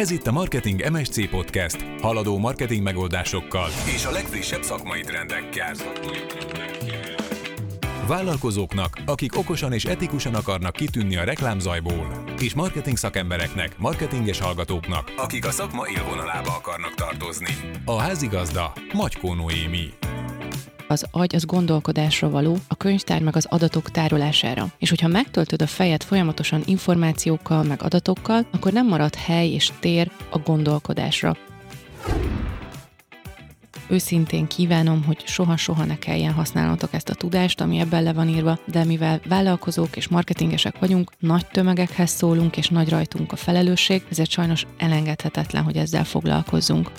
Ez itt a Marketing MSC Podcast, haladó marketing megoldásokkal és a legfrissebb szakmai trendekkel. Vállalkozóknak, akik okosan és etikusan akarnak kitűnni a reklámzajból, és marketing szakembereknek, marketinges hallgatóknak, akik a szakma élvonalába akarnak tartozni. A házigazda Magykó Noémi az agy az gondolkodásra való, a könyvtár meg az adatok tárolására. És hogyha megtöltöd a fejed folyamatosan információkkal, meg adatokkal, akkor nem marad hely és tér a gondolkodásra. Őszintén kívánom, hogy soha-soha ne kelljen használnotok ezt a tudást, ami ebben le van írva, de mivel vállalkozók és marketingesek vagyunk, nagy tömegekhez szólunk és nagy rajtunk a felelősség, ezért sajnos elengedhetetlen, hogy ezzel foglalkozzunk.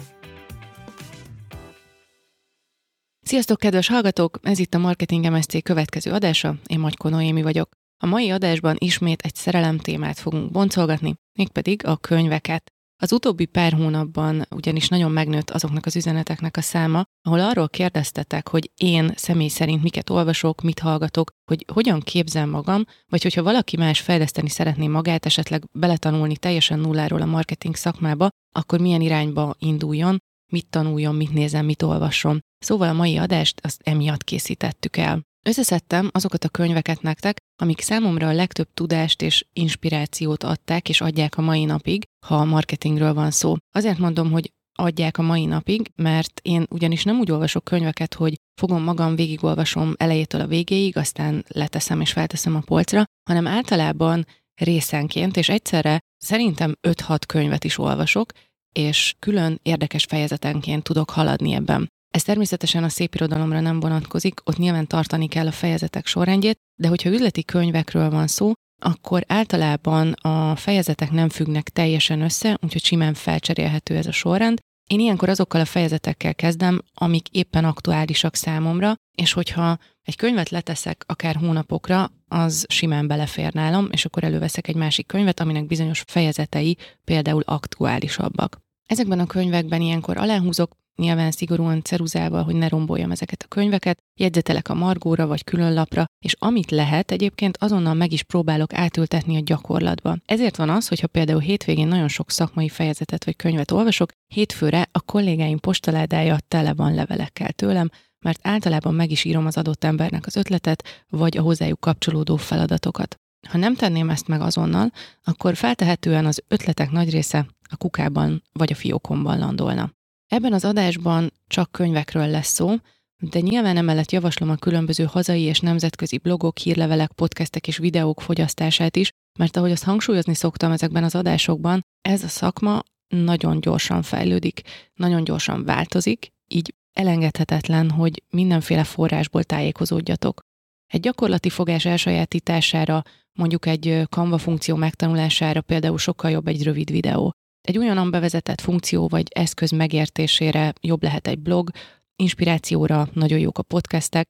Sziasztok, kedves hallgatók! Ez itt a Marketing MSC következő adása, én Magyko Noémi vagyok. A mai adásban ismét egy szerelem témát fogunk boncolgatni, mégpedig a könyveket. Az utóbbi pár hónapban ugyanis nagyon megnőtt azoknak az üzeneteknek a száma, ahol arról kérdeztetek, hogy én személy szerint miket olvasok, mit hallgatok, hogy hogyan képzem magam, vagy hogyha valaki más fejleszteni szeretné magát, esetleg beletanulni teljesen nulláról a marketing szakmába, akkor milyen irányba induljon, mit tanuljon, mit nézem, mit olvasom. Szóval a mai adást azt emiatt készítettük el. Összeszedtem azokat a könyveket nektek, amik számomra a legtöbb tudást és inspirációt adták és adják a mai napig, ha a marketingről van szó. Azért mondom, hogy adják a mai napig, mert én ugyanis nem úgy olvasok könyveket, hogy fogom magam, végigolvasom elejétől a végéig, aztán leteszem és felteszem a polcra, hanem általában részenként, és egyszerre szerintem 5-6 könyvet is olvasok, és külön érdekes fejezetenként tudok haladni ebben. Ez természetesen a szép irodalomra nem vonatkozik, ott nyilván tartani kell a fejezetek sorrendjét, de hogyha üzleti könyvekről van szó, akkor általában a fejezetek nem függnek teljesen össze, úgyhogy simán felcserélhető ez a sorrend. Én ilyenkor azokkal a fejezetekkel kezdem, amik éppen aktuálisak számomra, és hogyha egy könyvet leteszek akár hónapokra, az simán belefér nálam, és akkor előveszek egy másik könyvet, aminek bizonyos fejezetei például aktuálisabbak. Ezekben a könyvekben ilyenkor aláhúzok nyilván szigorúan ceruzával, hogy ne romboljam ezeket a könyveket, jegyzetelek a margóra vagy külön lapra, és amit lehet, egyébként azonnal meg is próbálok átültetni a gyakorlatba. Ezért van az, hogyha például hétvégén nagyon sok szakmai fejezetet vagy könyvet olvasok, hétfőre a kollégáim postaládája tele van levelekkel tőlem, mert általában meg is írom az adott embernek az ötletet, vagy a hozzájuk kapcsolódó feladatokat. Ha nem tenném ezt meg azonnal, akkor feltehetően az ötletek nagy része a kukában vagy a fiókomban landolna. Ebben az adásban csak könyvekről lesz szó, de nyilván emellett javaslom a különböző hazai és nemzetközi blogok, hírlevelek, podcastek és videók fogyasztását is, mert ahogy azt hangsúlyozni szoktam ezekben az adásokban, ez a szakma nagyon gyorsan fejlődik, nagyon gyorsan változik, így elengedhetetlen, hogy mindenféle forrásból tájékozódjatok. Egy gyakorlati fogás elsajátítására, mondjuk egy Canva funkció megtanulására például sokkal jobb egy rövid videó. Egy olyan bevezetett funkció vagy eszköz megértésére jobb lehet egy blog, inspirációra nagyon jók a podcastek,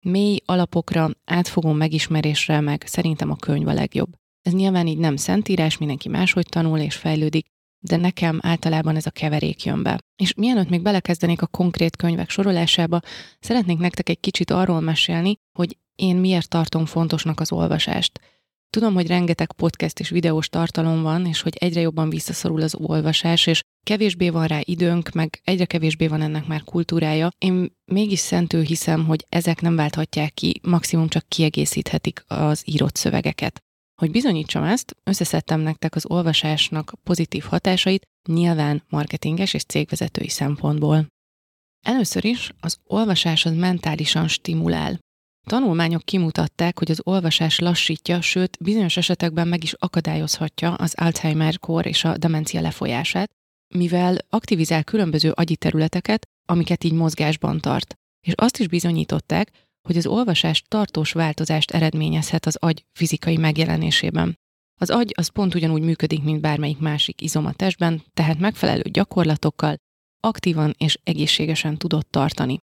mély alapokra, átfogó megismerésre meg szerintem a könyv a legjobb. Ez nyilván így nem szentírás, mindenki máshogy tanul és fejlődik, de nekem általában ez a keverék jön be. És mielőtt még belekezdenék a konkrét könyvek sorolásába, szeretnék nektek egy kicsit arról mesélni, hogy én miért tartom fontosnak az olvasást. Tudom, hogy rengeteg podcast és videós tartalom van, és hogy egyre jobban visszaszorul az olvasás, és kevésbé van rá időnk, meg egyre kevésbé van ennek már kultúrája. Én mégis szentő hiszem, hogy ezek nem válthatják ki, maximum csak kiegészíthetik az írott szövegeket. Hogy bizonyítsam ezt, összeszedtem nektek az olvasásnak pozitív hatásait, nyilván marketinges és cégvezetői szempontból. Először is az olvasás az mentálisan stimulál. Tanulmányok kimutatták, hogy az olvasás lassítja, sőt, bizonyos esetekben meg is akadályozhatja az Alzheimer-kor és a demencia lefolyását, mivel aktivizál különböző agyi területeket, amiket így mozgásban tart. És azt is bizonyították, hogy az olvasás tartós változást eredményezhet az agy fizikai megjelenésében. Az agy az pont ugyanúgy működik, mint bármelyik másik izom a testben, tehát megfelelő gyakorlatokkal aktívan és egészségesen tudott tartani.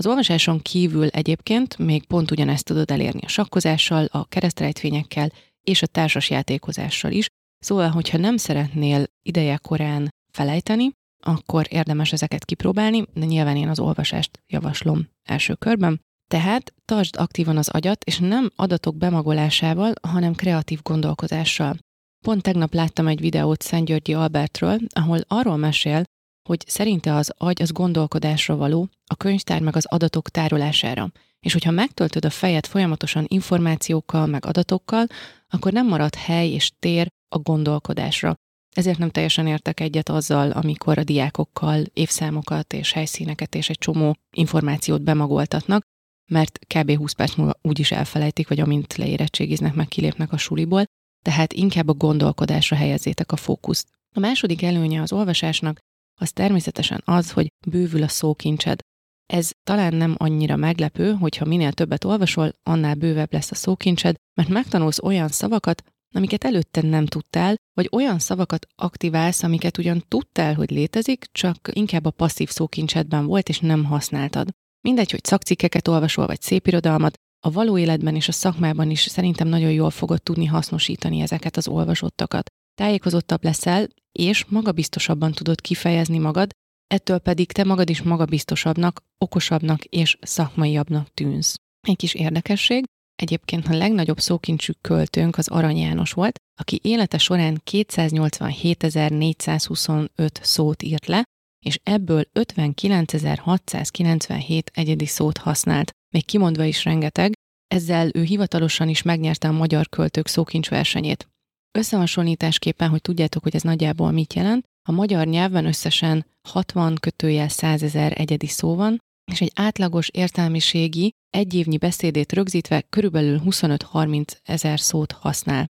Az olvasáson kívül egyébként még pont ugyanezt tudod elérni a sakkozással, a keresztrejtvényekkel és a társas játékozással is, szóval, hogyha nem szeretnél ideje korán felejteni, akkor érdemes ezeket kipróbálni, de nyilván én az olvasást javaslom első körben. Tehát tartsd aktívan az agyat, és nem adatok bemagolásával, hanem kreatív gondolkozással. Pont tegnap láttam egy videót Szent Györgyi Albertről, ahol arról mesél, hogy szerinte az agy az gondolkodásra való, a könyvtár meg az adatok tárolására. És hogyha megtöltöd a fejed folyamatosan információkkal, meg adatokkal, akkor nem marad hely és tér a gondolkodásra. Ezért nem teljesen értek egyet azzal, amikor a diákokkal évszámokat és helyszíneket és egy csomó információt bemagoltatnak, mert kb. 20 perc múlva úgyis elfelejtik, vagy amint leérettségiznek, meg kilépnek a suliból, tehát inkább a gondolkodásra helyezzétek a fókuszt. A második előnye az olvasásnak az természetesen az, hogy bővül a szókincsed. Ez talán nem annyira meglepő, hogyha minél többet olvasol, annál bővebb lesz a szókincsed, mert megtanulsz olyan szavakat, amiket előtte nem tudtál, vagy olyan szavakat aktiválsz, amiket ugyan tudtál, hogy létezik, csak inkább a passzív szókincsedben volt, és nem használtad. Mindegy, hogy szakcikkeket olvasol, vagy szépirodalmat, a való életben és a szakmában is szerintem nagyon jól fogod tudni hasznosítani ezeket az olvasottakat. Tájékozottabb leszel, és magabiztosabban tudod kifejezni magad, ettől pedig te magad is magabiztosabbnak, okosabbnak és szakmaiabbnak tűnsz. Egy kis érdekesség, egyébként a legnagyobb szókincsű költőnk az Arany János volt, aki élete során 287.425 szót írt le, és ebből 59.697 egyedi szót használt, még kimondva is rengeteg, ezzel ő hivatalosan is megnyerte a magyar költők szókincs versenyét. Összehasonlításképpen, hogy tudjátok, hogy ez nagyjából mit jelent, a magyar nyelvben összesen 60 kötőjel 100 ezer egyedi szó van, és egy átlagos értelmiségi egyévnyi beszédét rögzítve körülbelül 25-30 ezer szót használ.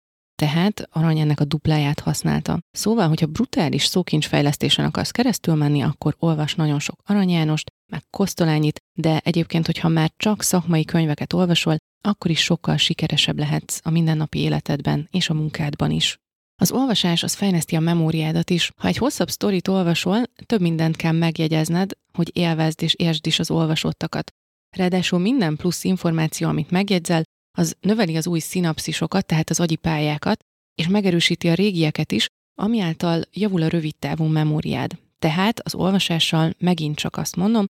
Tehát arany ennek a dupláját használta. Szóval, hogyha brutális szókincsfejlesztésen akarsz keresztül menni, akkor olvas nagyon sok aranyánost, meg kosztolányit, de egyébként, hogyha már csak szakmai könyveket olvasol, akkor is sokkal sikeresebb lehetsz a mindennapi életedben és a munkádban is. Az olvasás az fejleszti a memóriádat is. Ha egy hosszabb sztorit olvasol, több mindent kell megjegyezned, hogy élvezd és értsd is az olvasottakat. Ráadásul minden plusz információ, amit megjegyzel, az növeli az új szinapszisokat, tehát az agyi pályákat, és megerősíti a régieket is, ami által javul a rövid távú memóriád. Tehát az olvasással megint csak azt mondom,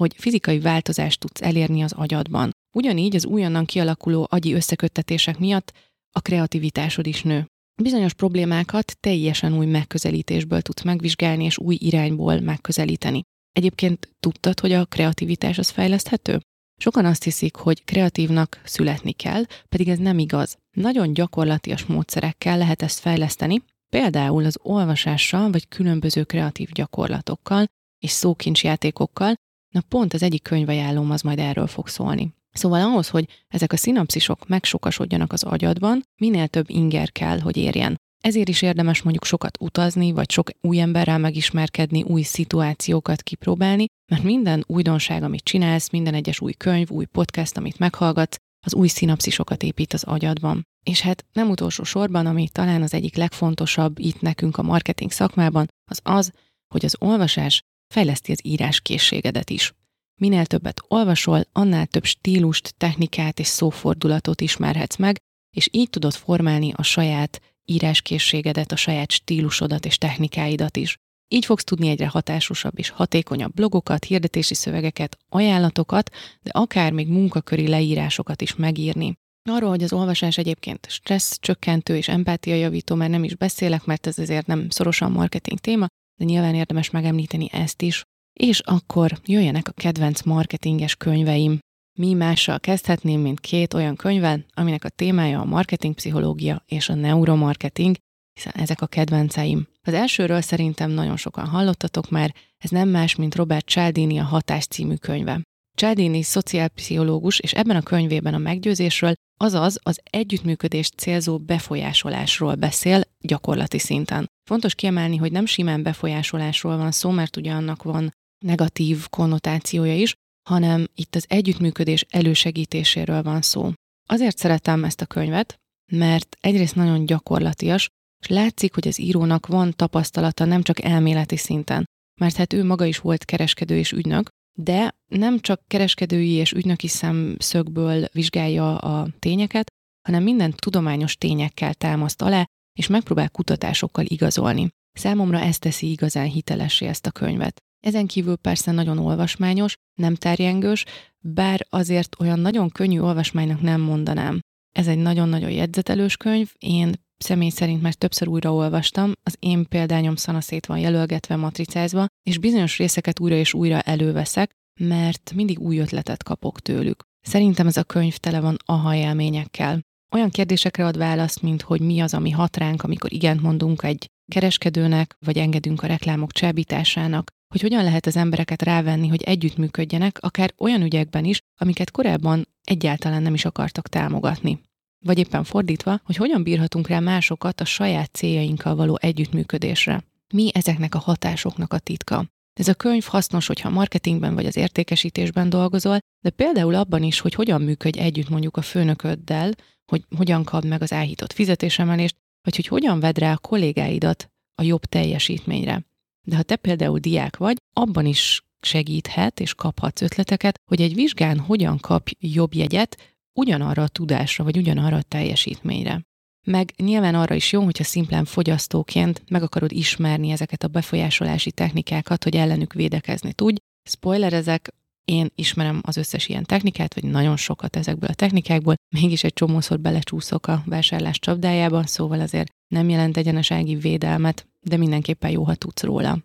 hogy fizikai változást tudsz elérni az agyadban. Ugyanígy az újonnan kialakuló agyi összeköttetések miatt a kreativitásod is nő. Bizonyos problémákat teljesen új megközelítésből tudsz megvizsgálni és új irányból megközelíteni. Egyébként tudtad, hogy a kreativitás az fejleszthető? Sokan azt hiszik, hogy kreatívnak születni kell, pedig ez nem igaz. Nagyon gyakorlatias módszerekkel lehet ezt fejleszteni, például az olvasással vagy különböző kreatív gyakorlatokkal és szókincsjátékokkal, na pont az egyik könyvajánlóm az majd erről fog szólni. Szóval ahhoz, hogy ezek a szinapszisok megsokasodjanak az agyadban, minél több inger kell, hogy érjen. Ezért is érdemes mondjuk sokat utazni, vagy sok új emberrel megismerkedni, új szituációkat kipróbálni, mert minden újdonság, amit csinálsz, minden egyes új könyv, új podcast, amit meghallgatsz, az új szinapszisokat épít az agyadban. És hát nem utolsó sorban, ami talán az egyik legfontosabb itt nekünk a marketing szakmában, az az, hogy az olvasás fejleszti az írás készségedet is. Minél többet olvasol, annál több stílust, technikát és szófordulatot ismerhetsz meg, és így tudod formálni a saját íráskészségedet, a saját stílusodat és technikáidat is. Így fogsz tudni egyre hatásosabb és hatékonyabb blogokat, hirdetési szövegeket, ajánlatokat, de akár még munkaköri leírásokat is megírni. Arról, hogy az olvasás egyébként stressz csökkentő és empátia javító, már nem is beszélek, mert ez azért nem szorosan marketing téma, de nyilván érdemes megemlíteni ezt is. És akkor jöjjenek a kedvenc marketinges könyveim. Mi mással kezdhetném, mint két olyan könyvvel, aminek a témája a marketingpszichológia és a neuromarketing, hiszen ezek a kedvenceim. Az elsőről szerintem nagyon sokan hallottatok már, ez nem más, mint Robert Cialdini a Hatás című könyve. Cialdini szociálpszichológus, és ebben a könyvében a meggyőzésről, azaz az együttműködést célzó befolyásolásról beszél gyakorlati szinten. Fontos kiemelni, hogy nem simán befolyásolásról van szó, mert ugye annak van negatív konnotációja is, hanem itt az együttműködés elősegítéséről van szó. Azért szeretem ezt a könyvet, mert egyrészt nagyon gyakorlatias, és látszik, hogy az írónak van tapasztalata nem csak elméleti szinten, mert hát ő maga is volt kereskedő és ügynök, de nem csak kereskedői és ügynöki szemszögből vizsgálja a tényeket, hanem minden tudományos tényekkel támaszt alá, és megpróbál kutatásokkal igazolni. Számomra ez teszi igazán hitelessé ezt a könyvet. Ezen kívül persze nagyon olvasmányos, nem terjengős, bár azért olyan nagyon könnyű olvasmánynak nem mondanám. Ez egy nagyon-nagyon jegyzetelős könyv, én személy szerint már többször újraolvastam, az én példányom szanaszét van jelölgetve, matricázva, és bizonyos részeket újra és újra előveszek, mert mindig új ötletet kapok tőlük. Szerintem ez a könyv tele van aha élményekkel. Olyan kérdésekre ad választ, mint hogy mi az, ami hat ránk, amikor igent mondunk egy kereskedőnek, vagy engedünk a reklámok csábításának, hogy hogyan lehet az embereket rávenni, hogy együttműködjenek, akár olyan ügyekben is, amiket korábban egyáltalán nem is akartak támogatni. Vagy éppen fordítva, hogy hogyan bírhatunk rá másokat a saját céljainkkal való együttműködésre. Mi ezeknek a hatásoknak a titka? Ez a könyv hasznos, hogyha marketingben vagy az értékesítésben dolgozol, de például abban is, hogy hogyan működj együtt mondjuk a főnököddel, hogy hogyan kap meg az áhított fizetésemelést, vagy hogy hogyan vedd rá a kollégáidat a jobb teljesítményre. De ha te például diák vagy, abban is segíthet és kaphatsz ötleteket, hogy egy vizsgán hogyan kap jobb jegyet ugyanarra a tudásra, vagy ugyanarra a teljesítményre. Meg nyilván arra is jó, hogyha szimplán fogyasztóként meg akarod ismerni ezeket a befolyásolási technikákat, hogy ellenük védekezni tudj. Spoiler ezek, én ismerem az összes ilyen technikát, vagy nagyon sokat ezekből a technikákból, mégis egy csomószor belecsúszok a vásárlás csapdájába, szóval azért nem jelent egyenesági védelmet, de mindenképpen jó, ha tudsz róla.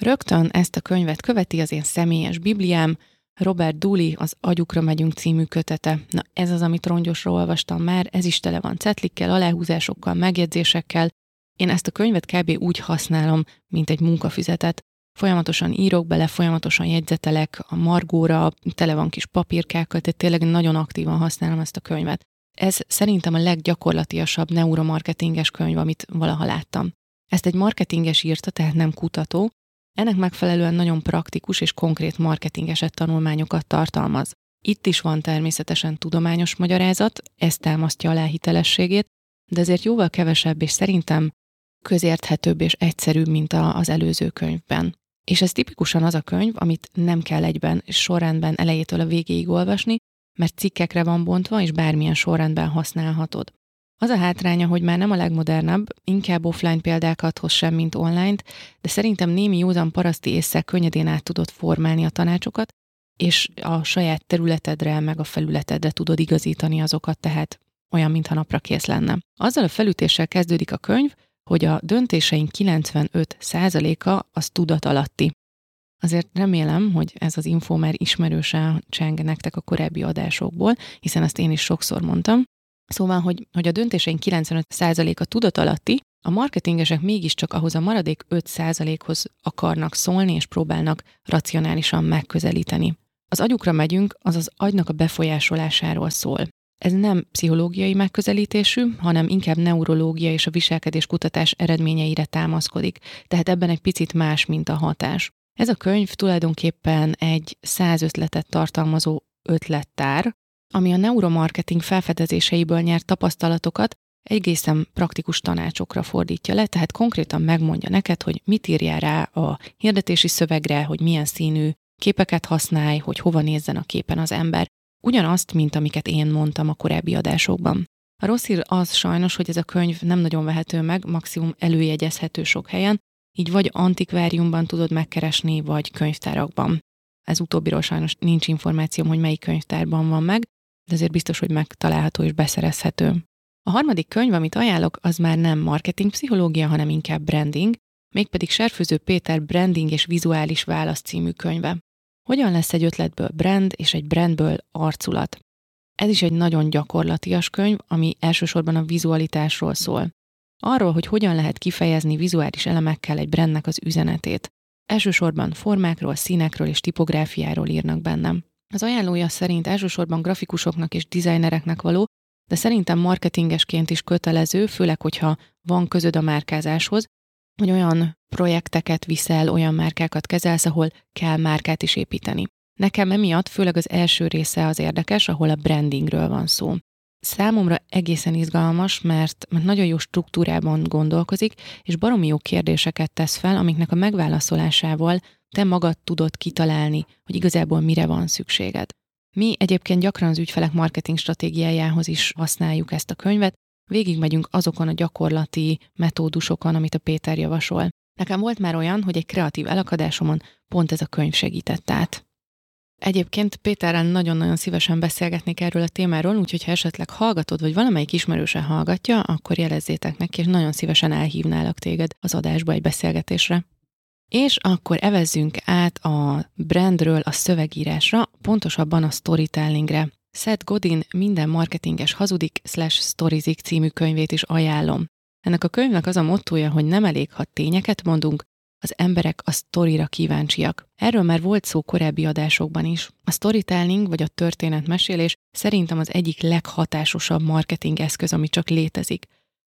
Rögtön ezt a könyvet követi az én személyes bibliám, Robert Dooley az Agyukra megyünk című kötete. Na ez az, amit rongyosra olvastam már, ez is tele van cetlikkel, aláhúzásokkal, megjegyzésekkel. Én ezt a könyvet kb. úgy használom, mint egy munkafizetet. Folyamatosan írok bele, folyamatosan jegyzetelek a margóra, tele van kis papírkákkal, tehát tényleg nagyon aktívan használom ezt a könyvet. Ez szerintem a leggyakorlatiasabb neuromarketinges könyv, amit valaha láttam. Ezt egy marketinges írta, tehát nem kutató, ennek megfelelően nagyon praktikus és konkrét marketingeset tanulmányokat tartalmaz. Itt is van természetesen tudományos magyarázat, ez támasztja alá hitelességét, de ezért jóval kevesebb és szerintem közérthetőbb és egyszerűbb, mint az előző könyvben. És ez tipikusan az a könyv, amit nem kell egyben sorrendben elejétől a végéig olvasni, mert cikkekre van bontva, és bármilyen sorrendben használhatod. Az a hátránya, hogy már nem a legmodernebb, inkább offline példákat hoz sem, mint online de szerintem némi józan paraszti észre könnyedén át tudod formálni a tanácsokat, és a saját területedre, meg a felületedre tudod igazítani azokat, tehát olyan, mintha napra kész lenne. Azzal a felütéssel kezdődik a könyv, hogy a döntéseink 95%-a az tudat alatti. Azért remélem, hogy ez az info már ismerősen cseng nektek a korábbi adásokból, hiszen azt én is sokszor mondtam, Szóval, hogy, hogy a döntéseink 95%-a tudat alatti, a marketingesek mégiscsak ahhoz a maradék 5%-hoz akarnak szólni, és próbálnak racionálisan megközelíteni. Az agyukra megyünk, az az agynak a befolyásolásáról szól. Ez nem pszichológiai megközelítésű, hanem inkább neurológia és a viselkedés kutatás eredményeire támaszkodik, tehát ebben egy picit más, mint a hatás. Ez a könyv tulajdonképpen egy száz ötletet tartalmazó ötlettár, ami a neuromarketing felfedezéseiből nyert tapasztalatokat egészen praktikus tanácsokra fordítja le, tehát konkrétan megmondja neked, hogy mit írjál rá a hirdetési szövegre, hogy milyen színű képeket használj, hogy hova nézzen a képen az ember. Ugyanazt, mint amiket én mondtam a korábbi adásokban. A rossz hír az sajnos, hogy ez a könyv nem nagyon vehető meg, maximum előjegyezhető sok helyen, így vagy antikváriumban tudod megkeresni, vagy könyvtárakban. Ez utóbbiról sajnos nincs információm, hogy melyik könyvtárban van meg, de azért biztos, hogy megtalálható és beszerezhető. A harmadik könyv, amit ajánlok, az már nem marketing pszichológia, hanem inkább branding, mégpedig Serfőző Péter Branding és Vizuális Válasz című könyve. Hogyan lesz egy ötletből brand és egy brandből arculat? Ez is egy nagyon gyakorlatias könyv, ami elsősorban a vizualitásról szól. Arról, hogy hogyan lehet kifejezni vizuális elemekkel egy brandnek az üzenetét. Elsősorban formákról, színekről és tipográfiáról írnak bennem. Az ajánlója szerint elsősorban grafikusoknak és designereknek való, de szerintem marketingesként is kötelező, főleg, hogyha van közöd a márkázáshoz, hogy olyan projekteket viszel, olyan márkákat kezelsz, ahol kell márkát is építeni. Nekem emiatt főleg az első része az érdekes, ahol a brandingről van szó. Számomra egészen izgalmas, mert, mert nagyon jó struktúrában gondolkozik, és baromi jó kérdéseket tesz fel, amiknek a megválaszolásával te magad tudod kitalálni, hogy igazából mire van szükséged. Mi egyébként gyakran az ügyfelek marketing stratégiájához is használjuk ezt a könyvet, végigmegyünk azokon a gyakorlati metódusokon, amit a Péter javasol. Nekem volt már olyan, hogy egy kreatív elakadásomon pont ez a könyv segített át. Egyébként Péterrel nagyon-nagyon szívesen beszélgetnék erről a témáról, úgyhogy ha esetleg hallgatod, vagy valamelyik ismerőse hallgatja, akkor jelezzétek neki, és nagyon szívesen elhívnálak téged az adásba egy beszélgetésre. És akkor evezzünk át a brandről a szövegírásra, pontosabban a storytellingre. Seth Godin minden marketinges hazudik slash storyzik című könyvét is ajánlom. Ennek a könyvnek az a mottoja, hogy nem elég, ha tényeket mondunk, az emberek a sztorira kíváncsiak. Erről már volt szó korábbi adásokban is. A storytelling vagy a történetmesélés szerintem az egyik leghatásosabb marketing eszköz, ami csak létezik.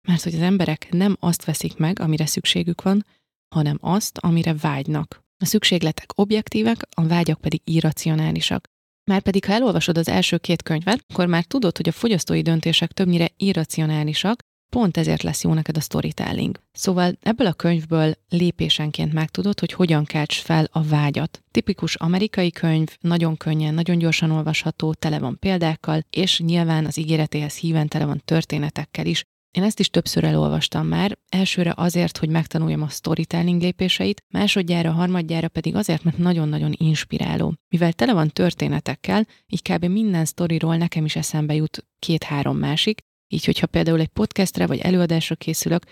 Mert hogy az emberek nem azt veszik meg, amire szükségük van, hanem azt, amire vágynak. A szükségletek objektívek, a vágyak pedig irracionálisak. Márpedig, ha elolvasod az első két könyvet, akkor már tudod, hogy a fogyasztói döntések többnyire irracionálisak, pont ezért lesz jó neked a storytelling. Szóval ebből a könyvből lépésenként megtudod, hogy hogyan kelts fel a vágyat. Tipikus amerikai könyv, nagyon könnyen, nagyon gyorsan olvasható, tele van példákkal, és nyilván az ígéretéhez híven tele van történetekkel is, én ezt is többször elolvastam már, elsőre azért, hogy megtanuljam a storytelling lépéseit, másodjára, harmadjára pedig azért, mert nagyon-nagyon inspiráló. Mivel tele van történetekkel, így kb. minden sztoriról nekem is eszembe jut két-három másik, így hogyha például egy podcastre vagy előadásra készülök,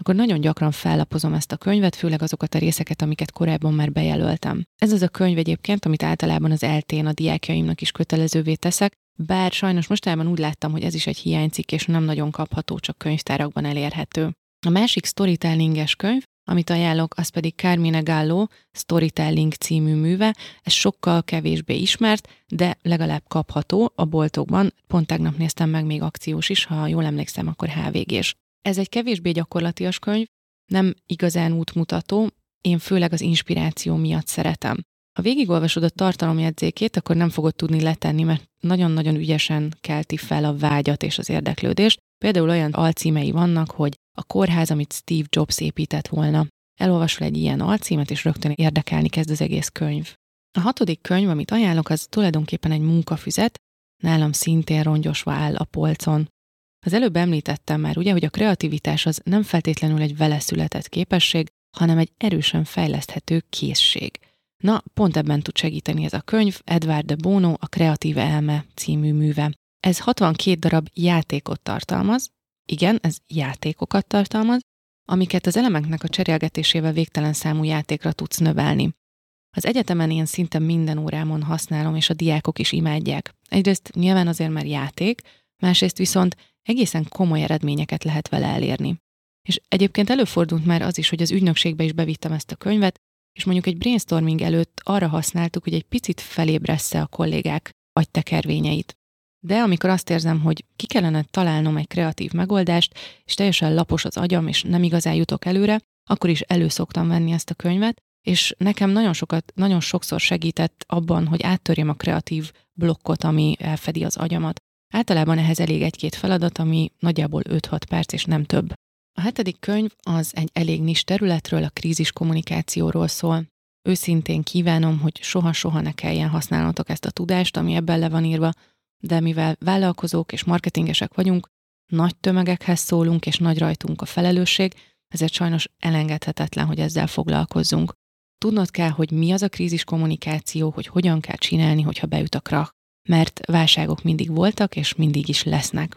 akkor nagyon gyakran fellapozom ezt a könyvet, főleg azokat a részeket, amiket korábban már bejelöltem. Ez az a könyv egyébként, amit általában az eltén a diákjaimnak is kötelezővé teszek, bár sajnos mostában úgy láttam, hogy ez is egy hiánycikk, és nem nagyon kapható, csak könyvtárakban elérhető. A másik storytellinges könyv, amit ajánlok, az pedig Carmine Gallo Storytelling című műve. Ez sokkal kevésbé ismert, de legalább kapható a boltokban. Pont tegnap néztem meg még akciós is, ha jól emlékszem, akkor HVG-s. Ez egy kevésbé gyakorlatias könyv, nem igazán útmutató, én főleg az inspiráció miatt szeretem. Ha végigolvasod a tartalomjegyzékét, akkor nem fogod tudni letenni, mert nagyon-nagyon ügyesen kelti fel a vágyat és az érdeklődést. Például olyan alcímei vannak, hogy a kórház, amit Steve Jobs épített volna. Elolvasol egy ilyen alcímet, és rögtön érdekelni kezd az egész könyv. A hatodik könyv, amit ajánlok, az tulajdonképpen egy munkafüzet, nálam szintén rongyosva áll a polcon. Az előbb említettem már, ugye, hogy a kreativitás az nem feltétlenül egy vele született képesség, hanem egy erősen fejleszthető készség. Na, pont ebben tud segíteni ez a könyv, Edward de Bono, a Kreatív Elme című műve. Ez 62 darab játékot tartalmaz, igen, ez játékokat tartalmaz, amiket az elemeknek a cserélgetésével végtelen számú játékra tudsz növelni. Az egyetemen én szinte minden órámon használom, és a diákok is imádják. Egyrészt nyilván azért már játék, másrészt viszont egészen komoly eredményeket lehet vele elérni. És egyébként előfordult már az is, hogy az ügynökségbe is bevittem ezt a könyvet, és mondjuk egy brainstorming előtt arra használtuk, hogy egy picit felébressze a kollégák agytekervényeit. De amikor azt érzem, hogy ki kellene találnom egy kreatív megoldást, és teljesen lapos az agyam, és nem igazán jutok előre, akkor is előszoktam venni ezt a könyvet, és nekem nagyon sokat, nagyon sokszor segített abban, hogy áttörjem a kreatív blokkot, ami elfedi az agyamat. Általában ehhez elég egy-két feladat, ami nagyjából 5-6 perc, és nem több. A hetedik könyv az egy elég nis területről, a krízis kommunikációról szól. Őszintén kívánom, hogy soha-soha ne kelljen használnotok ezt a tudást, ami ebben le van írva, de mivel vállalkozók és marketingesek vagyunk, nagy tömegekhez szólunk, és nagy rajtunk a felelősség, ezért sajnos elengedhetetlen, hogy ezzel foglalkozzunk. Tudnod kell, hogy mi az a krízis kommunikáció, hogy hogyan kell csinálni, hogyha beüt a krach, mert válságok mindig voltak, és mindig is lesznek.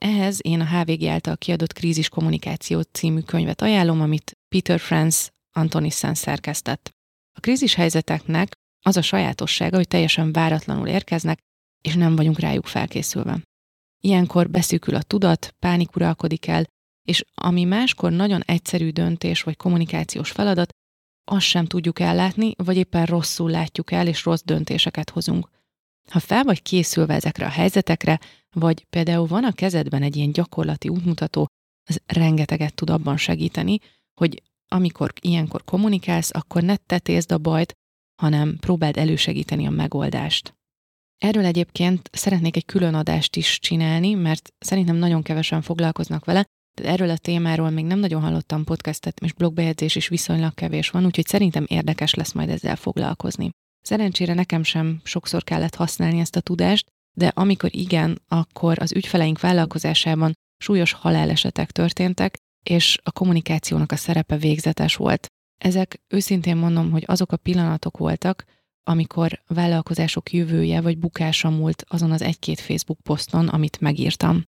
Ehhez én a HVG által kiadott Krízis Kommunikáció című könyvet ajánlom, amit Peter Franz Antonissen szerkesztett. A krízis helyzeteknek az a sajátossága, hogy teljesen váratlanul érkeznek, és nem vagyunk rájuk felkészülve. Ilyenkor beszűkül a tudat, pánik uralkodik el, és ami máskor nagyon egyszerű döntés vagy kommunikációs feladat, azt sem tudjuk ellátni, vagy éppen rosszul látjuk el, és rossz döntéseket hozunk. Ha fel vagy készülve ezekre a helyzetekre, vagy például van a kezedben egy ilyen gyakorlati útmutató, az rengeteget tud abban segíteni, hogy amikor ilyenkor kommunikálsz, akkor ne tetézd a bajt, hanem próbáld elősegíteni a megoldást. Erről egyébként szeretnék egy külön adást is csinálni, mert szerintem nagyon kevesen foglalkoznak vele, de erről a témáról még nem nagyon hallottam podcastet, és blogbejegyzés is viszonylag kevés van, úgyhogy szerintem érdekes lesz majd ezzel foglalkozni. Szerencsére nekem sem sokszor kellett használni ezt a tudást, de amikor igen, akkor az ügyfeleink vállalkozásában súlyos halálesetek történtek, és a kommunikációnak a szerepe végzetes volt. Ezek őszintén mondom, hogy azok a pillanatok voltak, amikor vállalkozások jövője vagy bukása múlt azon az egy-két Facebook poszton, amit megírtam.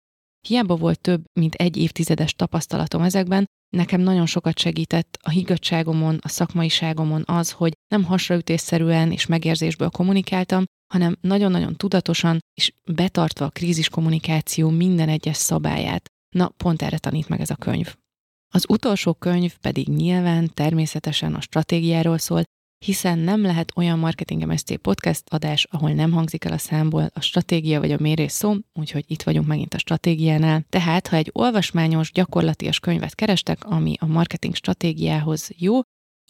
Hiába volt több, mint egy évtizedes tapasztalatom ezekben, nekem nagyon sokat segített a higgadságomon, a szakmaiságomon az, hogy nem hasraütésszerűen és megérzésből kommunikáltam, hanem nagyon-nagyon tudatosan és betartva a krízis kommunikáció minden egyes szabályát. Na, pont erre tanít meg ez a könyv. Az utolsó könyv pedig nyilván természetesen a stratégiáról szól, hiszen nem lehet olyan Marketing MSC podcast adás, ahol nem hangzik el a számból a stratégia vagy a mérés szó, úgyhogy itt vagyunk megint a stratégiánál. Tehát, ha egy olvasmányos, gyakorlatias könyvet kerestek, ami a marketing stratégiához jó,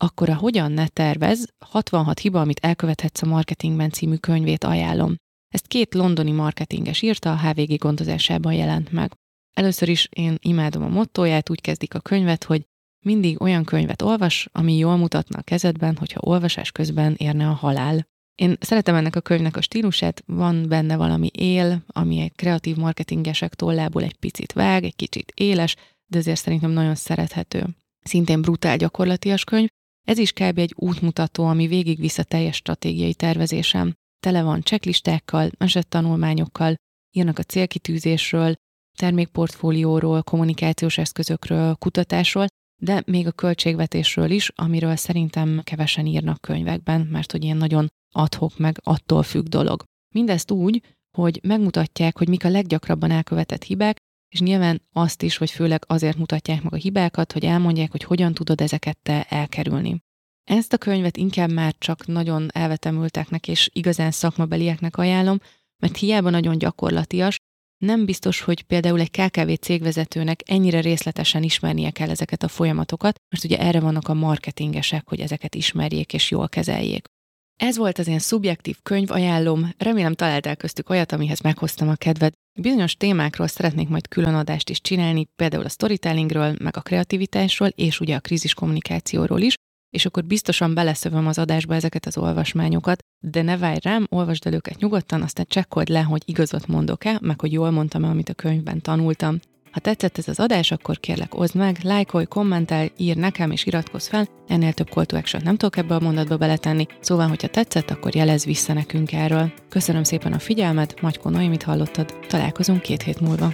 akkor a Hogyan ne tervez, 66 hiba, amit elkövethetsz a marketingben című könyvét ajánlom. Ezt két londoni marketinges írta, a HVG gondozásában jelent meg. Először is én imádom a mottóját, úgy kezdik a könyvet, hogy mindig olyan könyvet olvas, ami jól mutatna a kezedben, hogyha olvasás közben érne a halál. Én szeretem ennek a könyvnek a stílusát, van benne valami él, ami egy kreatív marketingesek tollából egy picit vág, egy kicsit éles, de azért szerintem nagyon szerethető. Szintén brutál gyakorlatias könyv, ez is kb. egy útmutató, ami végigvisz a teljes stratégiai tervezésem. Tele van checklistákkal, esettanulmányokkal, írnak a célkitűzésről, termékportfólióról, kommunikációs eszközökről, kutatásról, de még a költségvetésről is, amiről szerintem kevesen írnak könyvekben, mert hogy ilyen nagyon adhok meg attól függ dolog. Mindezt úgy, hogy megmutatják, hogy mik a leggyakrabban elkövetett hibák, és nyilván azt is, hogy főleg azért mutatják meg a hibákat, hogy elmondják, hogy hogyan tudod ezeket te elkerülni. Ezt a könyvet inkább már csak nagyon elvetemülteknek és igazán szakmabelieknek ajánlom, mert hiába nagyon gyakorlatias, nem biztos, hogy például egy KKV cégvezetőnek ennyire részletesen ismernie kell ezeket a folyamatokat, mert ugye erre vannak a marketingesek, hogy ezeket ismerjék és jól kezeljék. Ez volt az én szubjektív könyv ajánlom, remélem találtál köztük olyat, amihez meghoztam a kedved. Bizonyos témákról szeretnék majd külön adást is csinálni, például a storytellingről, meg a kreativitásról, és ugye a krízis kommunikációról is, és akkor biztosan beleszövöm az adásba ezeket az olvasmányokat, de ne várj rám, olvasd el őket nyugodtan, aztán csekkold le, hogy igazat mondok-e, meg hogy jól mondtam-e, amit a könyvben tanultam. Ha tetszett ez az adás, akkor kérlek oszd meg, lájkolj, kommentelj, ír nekem és iratkozz fel, ennél több call to action nem tudok ebbe a mondatba beletenni, szóval, hogyha tetszett, akkor jelez vissza nekünk erről. Köszönöm szépen a figyelmet, Magyko Noémit hallottad, találkozunk két hét múlva.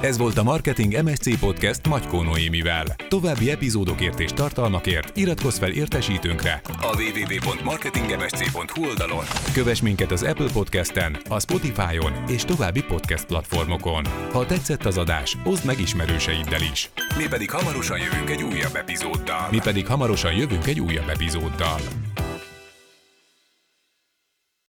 Ez volt a Marketing MSC Podcast Magyko Noémivel. További epizódokért és tartalmakért iratkozz fel értesítőnkre a www.marketingmsc.hu oldalon. Kövess minket az Apple Podcast-en, a Spotify-on és további podcast platformokon. Ha tetszett az adás, oszd meg ismerőseiddel is. Mi pedig hamarosan jövünk egy újabb epizóddal. Mi pedig hamarosan jövünk egy újabb epizóddal.